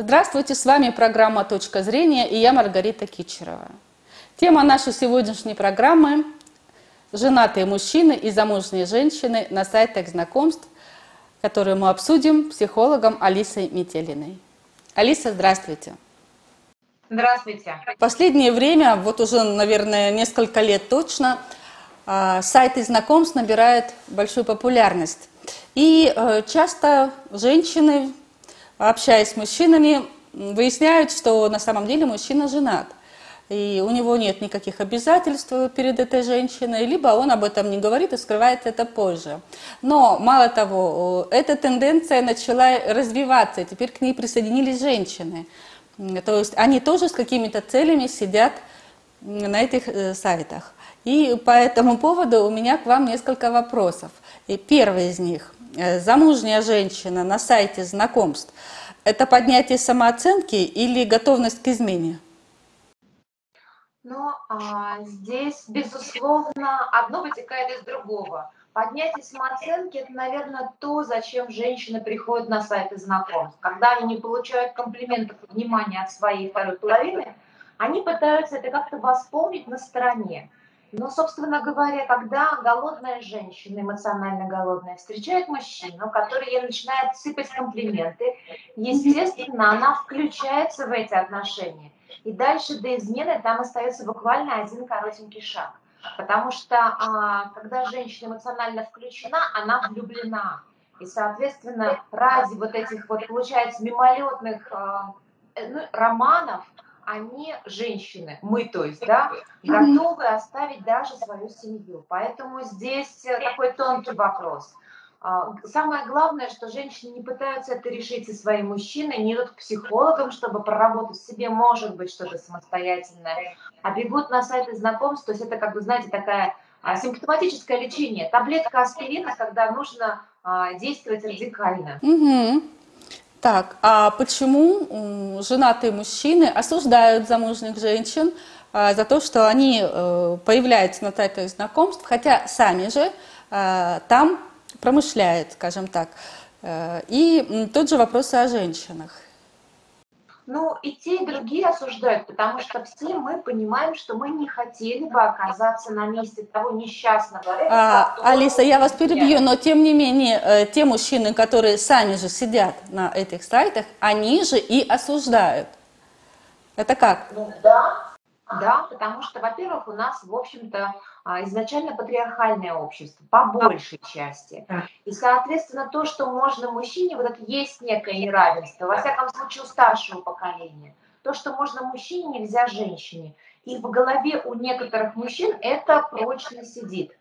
Здравствуйте, с вами программа «Точка зрения» и я Маргарита Кичерова. Тема нашей сегодняшней программы – женатые мужчины и замужние женщины на сайтах знакомств, которую мы обсудим психологом Алисой Метелиной. Алиса, здравствуйте. Здравствуйте. В последнее время, вот уже, наверное, несколько лет точно, а, сайты знакомств набирают большую популярность. И э, часто женщины, общаясь с мужчинами, выясняют, что на самом деле мужчина женат. И у него нет никаких обязательств перед этой женщиной, либо он об этом не говорит и скрывает это позже. Но, мало того, эта тенденция начала развиваться, и теперь к ней присоединились женщины. То есть они тоже с какими-то целями сидят на этих э, сайтах. И по этому поводу у меня к вам несколько вопросов. И первый из них. Э, замужняя женщина на сайте знакомств – это поднятие самооценки или готовность к измене? Ну, а, здесь, безусловно, одно вытекает из другого. Поднятие самооценки – это, наверное, то, зачем женщины приходят на сайты знакомств. Когда они не получают комплиментов и внимания от своей второй половины, они пытаются это как-то восполнить на стороне. Но, собственно говоря, когда голодная женщина, эмоционально голодная, встречает мужчину, который ей начинает сыпать комплименты, естественно, она включается в эти отношения. И дальше до измены там остается буквально один коротенький шаг. Потому что а, когда женщина эмоционально включена, она влюблена. И, соответственно, ради вот этих вот, получается, мимолетных а, э, ну, романов, они, женщины, мы, то есть, да, готовы оставить даже свою семью. Поэтому здесь э, такой тонкий вопрос. А, самое главное, что женщины не пытаются это решить со своим мужчиной, не идут к психологам, чтобы проработать в себе, может быть, что-то самостоятельное, а бегут на сайты знакомств, то есть это, как бы, знаете, такая а, симптоматическое лечение, таблетка аспирина, когда нужно а, действовать радикально. Угу. Так, а почему женатые мужчины осуждают замужних женщин а, за то, что они э, появляются на сайтах знакомств, хотя сами же а, там промышляют, скажем так. Э, и тот же вопрос о женщинах. Ну, и те, и другие осуждают, потому что все мы понимаем, что мы не хотели бы оказаться на месте того несчастного. А, Алиса, я вас перебью, но тем не менее, э, те мужчины, которые сами же сидят на этих сайтах, они же и осуждают. Это как? Ну, да, да, потому что, во-первых, у нас, в общем-то, изначально патриархальное общество, по большей части. И, соответственно, то, что можно мужчине, вот это есть некое неравенство, во всяком случае, у старшего поколения. То, что можно мужчине, нельзя женщине. И в голове у некоторых мужчин это прочно сидит.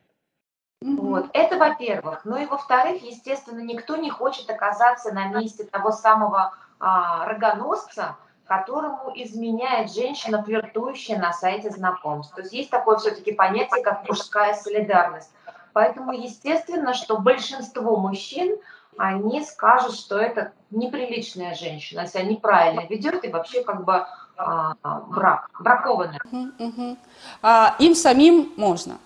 Вот. Это во-первых. Ну и во-вторых, естественно, никто не хочет оказаться на месте того самого а, рогоносца, которому изменяет женщина, флиртующая на сайте знакомств. То есть есть такое все-таки понятие, как мужская солидарность. Поэтому естественно, что большинство мужчин, они скажут, что это неприличная женщина, если они правильно ведет и вообще как бы а, брак, бракованная. А им самим можно?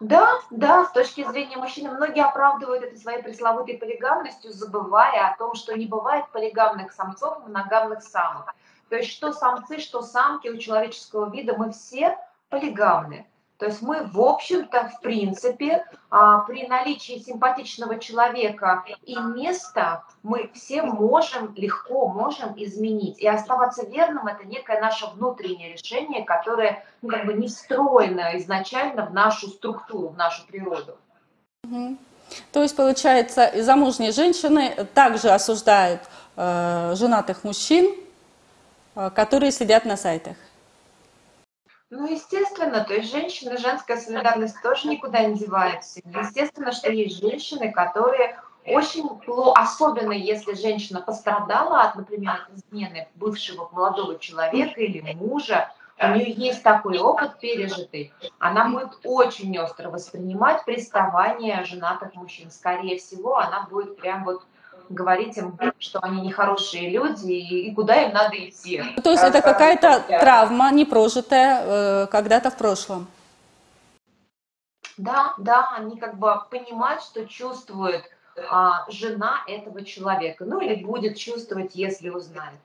Да, да, с точки зрения мужчины, многие оправдывают это своей пресловутой полигамностью, забывая о том, что не бывает полигамных самцов и моногамных самок. То есть что самцы, что самки у человеческого вида, мы все полигамны. То есть мы, в общем-то, в принципе, а, при наличии симпатичного человека и места, мы все можем, легко можем изменить. И оставаться верным – это некое наше внутреннее решение, которое ну, как бы не встроено изначально в нашу структуру, в нашу природу. То есть, получается, замужние женщины также осуждают э, женатых мужчин, э, которые сидят на сайтах. Ну, естественно, то есть женщины, женская солидарность тоже никуда не девается. Естественно, что есть женщины, которые очень плохо, особенно если женщина пострадала от, например, от измены бывшего молодого человека или мужа, у нее есть такой опыт пережитый, она будет очень остро воспринимать приставание женатых мужчин. Скорее всего, она будет прям вот говорить им, что они нехорошие люди и куда им надо идти. То есть это какая-то травма, не прожитая э, когда-то в прошлом. Да, да, они как бы понимают, что чувствуют а, жена этого человека, ну или будет чувствовать, если узнает.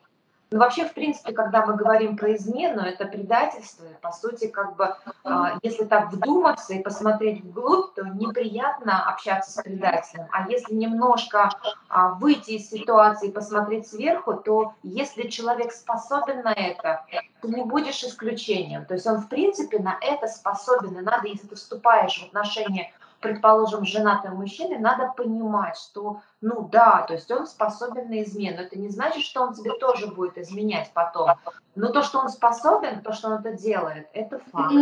Но ну, вообще, в принципе, когда мы говорим про измену, это предательство. И, по сути, как бы, а, если так вдуматься и посмотреть вглубь, то неприятно общаться с предателем. А если немножко а, выйти из ситуации и посмотреть сверху, то если человек способен на это, ты не будешь исключением. То есть он, в принципе, на это способен. И надо, если ты вступаешь в отношения предположим, женатым мужчиной, надо понимать, что, ну да, то есть он способен на измену. Это не значит, что он тебе тоже будет изменять потом. Но то, что он способен, то, что он это делает, это факт.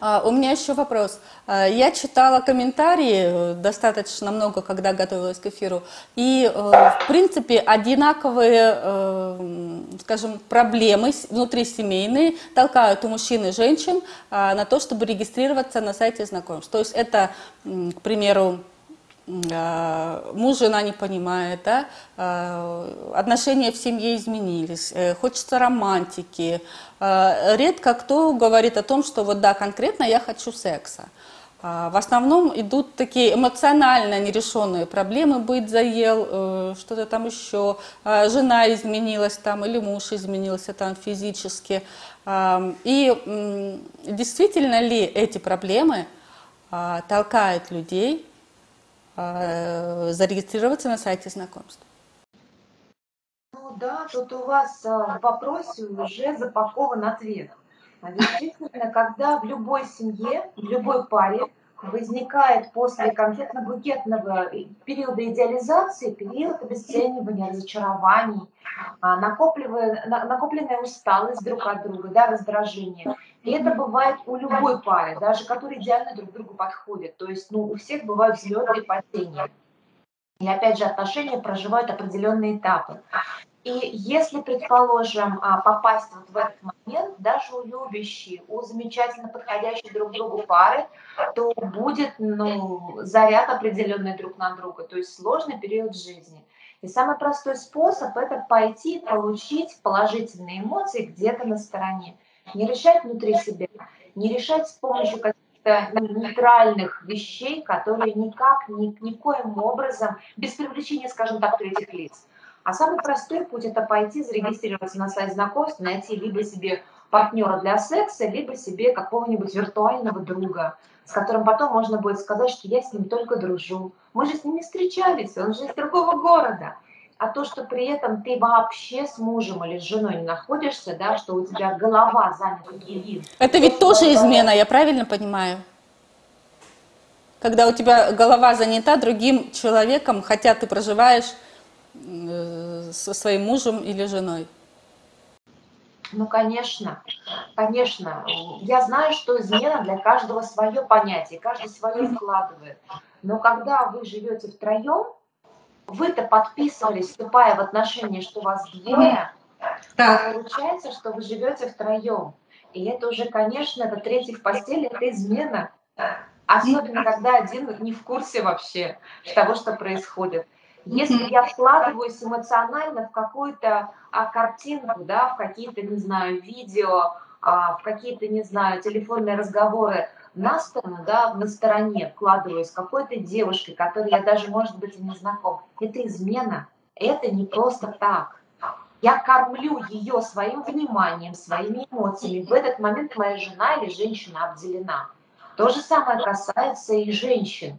А, у меня еще вопрос. А, я читала комментарии э, достаточно много, когда готовилась к эфиру, и, э, в принципе, одинаковые, э, скажем, проблемы внутрисемейные толкают у мужчин и женщин а, на то, чтобы регистрироваться на сайте знакомств. То есть это, к примеру, муж, жена не понимает, да, а, отношения в семье изменились, э, хочется романтики. Редко кто говорит о том, что вот да, конкретно я хочу секса. В основном идут такие эмоционально нерешенные проблемы, быть заел, э, что-то там еще, жена изменилась там или муж изменился там физически. И действительно ли эти проблемы толкают людей Э, зарегистрироваться на сайте знакомств. Ну да, тут у вас э, в вопросе уже запакован ответ. А действительно, когда в любой семье, в любой паре возникает после конфетно-букетного периода идеализации период обесценивания, разочарований, а, накопленная усталость друг от друга, да, раздражение. И это бывает у любой пары, даже которые идеально друг другу подходят. То есть ну, у всех бывают взлеты и падения. И опять же, отношения проживают определенные этапы. И если, предположим, а, попасть вот в этот момент, даже у любящей, у замечательно подходящей друг другу пары, то будет ну, заряд определенный друг на друга, то есть сложный период жизни. И самый простой способ – это пойти получить положительные эмоции где-то на стороне. Не решать внутри себя, не решать с помощью каких-то нейтральных вещей, которые никак, ни, никоим образом, без привлечения, скажем так, третьих лиц, а самый простой путь – это пойти зарегистрироваться на сайт знакомств, найти либо себе партнера для секса, либо себе какого-нибудь виртуального друга, с которым потом можно будет сказать, что я с ним только дружу. Мы же с ним не встречались, он же из другого города. А то, что при этом ты вообще с мужем или с женой не находишься, да, что у тебя голова занята другим. Это ведь тоже измена, я правильно понимаю? Когда у тебя голова занята другим человеком, хотя ты проживаешь со своим мужем или женой? Ну, конечно, конечно. Я знаю, что измена для каждого свое понятие, каждый свое вкладывает. Но когда вы живете втроем, вы-то подписывались, вступая в отношения, что вас двое, так. получается, что вы живете втроем. И это уже, конечно, это третий в постели, это измена. Особенно, когда один не в курсе вообще того, что происходит. Если я вкладываюсь эмоционально в какую-то а, картинку, да, в какие-то, не знаю, видео, а, в какие-то, не знаю, телефонные разговоры на сторону, да, на стороне вкладываюсь какой-то девушкой, которой я даже, может быть, и не знаком, это измена, это не просто так. Я кормлю ее своим вниманием, своими эмоциями. В этот момент моя жена или женщина обделена. То же самое касается и женщин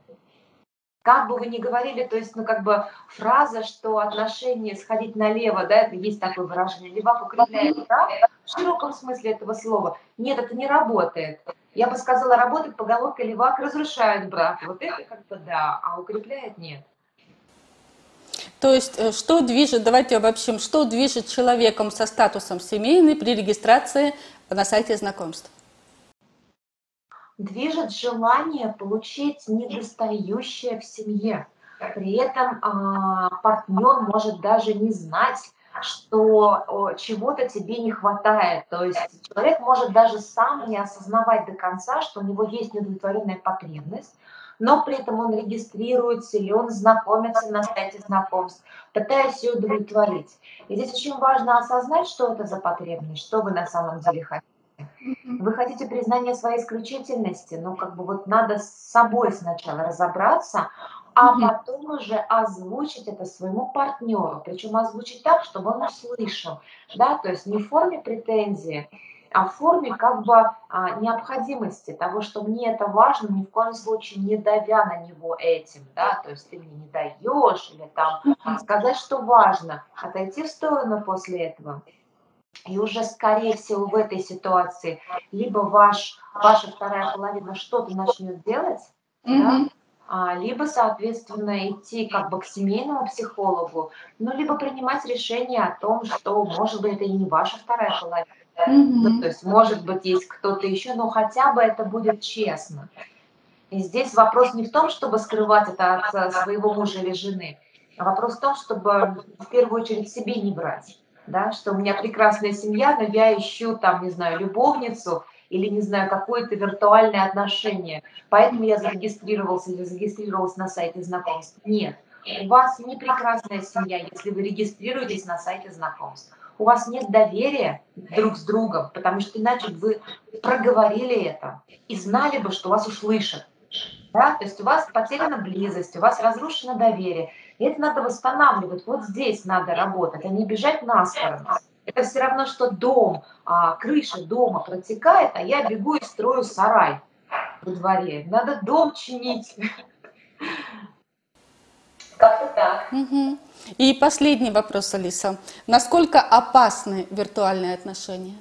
как бы вы ни говорили, то есть, ну, как бы фраза, что отношения сходить налево, да, это есть такое выражение, левак укрепляет брак, в широком смысле этого слова. Нет, это не работает. Я бы сказала, работает поголовка левак разрушает брак. Вот это как бы да, а укрепляет нет. То есть, э, что движет, давайте обобщим, что движет человеком со статусом семейный при регистрации на сайте знакомств? Движет желание получить недостающее в семье. При этом а, партнер может даже не знать, что чего-то тебе не хватает. То есть человек может даже сам не осознавать до конца, что у него есть неудовлетворенная потребность, но при этом он регистрируется или он знакомится на сайте знакомств, пытаясь ее удовлетворить. И здесь очень важно осознать, что это за потребность, что вы на самом деле хотите. Вы хотите признания своей исключительности, но как бы вот надо с собой сначала разобраться, а потом уже озвучить это своему партнеру, причем озвучить так, чтобы он услышал, да, то есть не в форме претензии, а в форме как бы а, необходимости того, что мне это важно, ни в коем случае не давя на него этим, да, то есть ты мне не даешь, или там сказать, что важно, отойти в сторону после этого. И уже, скорее всего, в этой ситуации либо ваш, ваша вторая половина что-то начнет делать, mm-hmm. да, а, либо, соответственно, идти как бы к семейному психологу, ну, либо принимать решение о том, что, может быть, это и не ваша вторая половина. Mm-hmm. то есть, может быть, есть кто-то еще, но хотя бы это будет честно. И здесь вопрос не в том, чтобы скрывать это от своего мужа или жены, а вопрос в том, чтобы в первую очередь себе не брать. Да, что у меня прекрасная семья, но я ищу там, не знаю, любовницу, или, не знаю, какое-то виртуальное отношение. Поэтому я зарегистрировался или зарегистрировалась на сайте знакомств. Нет. У вас не прекрасная семья, если вы регистрируетесь на сайте знакомств. У вас нет доверия друг с другом, потому что иначе вы проговорили это и знали бы, что вас услышат. Да? То есть у вас потеряна близость, у вас разрушено доверие. И это надо восстанавливать. Вот здесь надо работать, а не бежать на сторону. Это все равно, что дом, а, крыша дома протекает, а я бегу и строю сарай во дворе. Надо дом чинить. Как-то так. Угу. И последний вопрос, Алиса. Насколько опасны виртуальные отношения?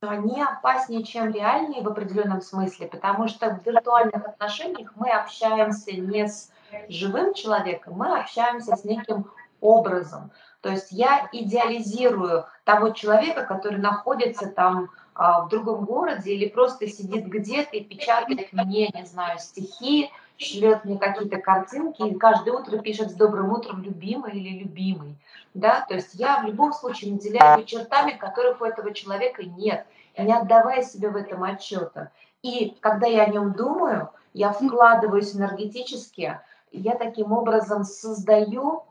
Они опаснее, чем реальные в определенном смысле, потому что в виртуальных отношениях мы общаемся не с живым человеком, мы общаемся с неким образом. То есть я идеализирую того человека, который находится там а, в другом городе или просто сидит где-то и печатает мне, не знаю, стихи, шлет мне какие-то картинки и каждое утро пишет с добрым утром любимый или любимый. Да? То есть я в любом случае наделяю чертами, которых у этого человека нет, не отдавая себе в этом отчета. И когда я о нем думаю, я вкладываюсь энергетически, я таким образом создаю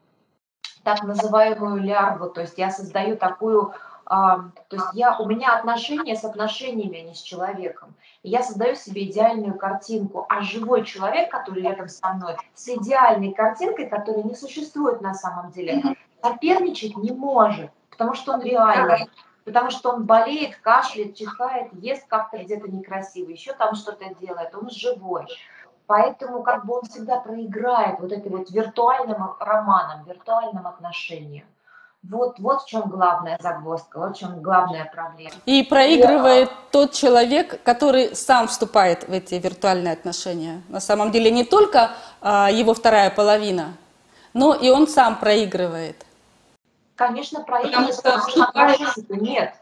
так называемую лярву, то есть я создаю такую, а, то есть я, у меня отношения с отношениями, а не с человеком. И я создаю себе идеальную картинку, а живой человек, который рядом со мной, с идеальной картинкой, которая не существует на самом деле, соперничать не может, потому что он реальный потому что он болеет, кашляет, чихает, ест как-то где-то некрасиво, еще там что-то делает, он живой. Поэтому как бы он всегда проиграет вот этим вот виртуальным романом, виртуальным отношениям. Вот, вот в чем главная загвоздка, вот в чем главная проблема. И проигрывает и, тот человек, который сам вступает в эти виртуальные отношения. На самом деле не только а, его вторая половина, но и он сам проигрывает. Конечно, проигрывает, потому что, потому что нет.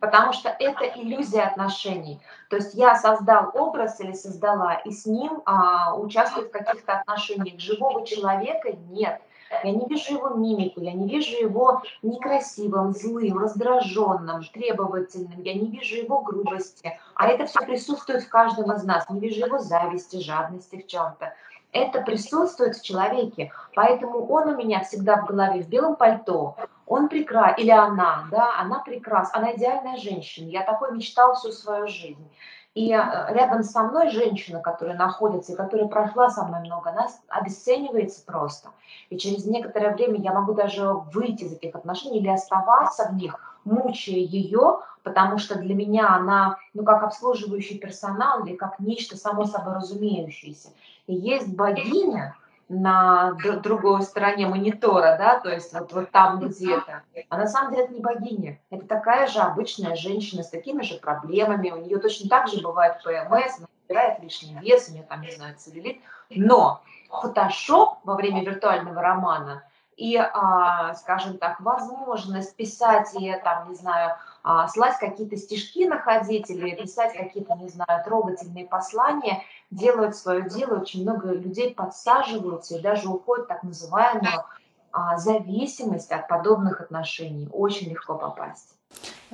Потому что это иллюзия отношений. То есть я создал образ или создала, и с ним а, участвую в каких-то отношениях. Живого человека нет. Я не вижу его мимику, я не вижу его некрасивым, злым, раздраженным, требовательным, я не вижу его грубости. А это все присутствует в каждом из нас. Не вижу его зависти, жадности в чем-то. Это присутствует в человеке. Поэтому он у меня всегда в голове в белом пальто, он прекрасен, или она, да, она прекрасна, она идеальная женщина. Я такой мечтал всю свою жизнь. И э, рядом со мной женщина, которая находится и которая прошла со мной много, она обесценивается просто. И через некоторое время я могу даже выйти из этих отношений или оставаться в них, мучая ее, потому что для меня она, ну, как обслуживающий персонал или как нечто само собой разумеющееся. И есть богиня, на другой стороне монитора, да, то есть вот, вот там где-то. А на самом деле это не богиня. Это такая же обычная женщина с такими же проблемами. У нее точно так же бывает ПМС, она набирает лишний вес, у нее там, не знаю, целлюлит. Но фотошоп во время виртуального романа и, а, скажем так, возможность писать и, там, не знаю, а, слать какие-то стишки находить или писать какие-то, не знаю, трогательные послания – делают свое дело, очень много людей подсаживаются и даже уходят в так называемую а, зависимость от подобных отношений. Очень легко попасть.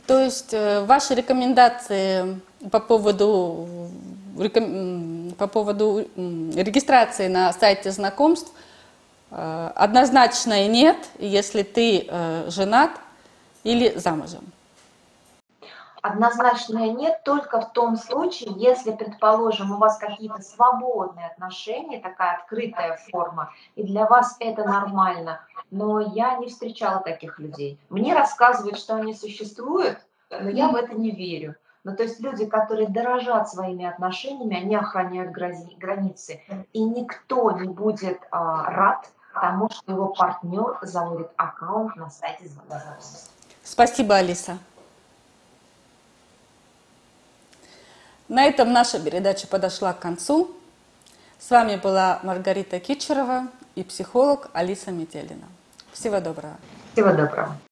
То есть э, ваши рекомендации по поводу, по поводу регистрации на сайте знакомств э, однозначно нет, если ты э, женат или замужем? Однозначное нет только в том случае, если, предположим, у вас какие-то свободные отношения, такая открытая форма, и для вас это нормально. Но я не встречала таких людей. Мне рассказывают, что они существуют, но я в это не верю. Ну, то есть люди, которые дорожат своими отношениями, они охраняют границы. И никто не будет а, рад тому, что его партнер заводит аккаунт на сайте знакомств. Спасибо, Алиса. На этом наша передача подошла к концу. С вами была Маргарита Кичерова и психолог Алиса Метелина. Всего доброго. Всего доброго.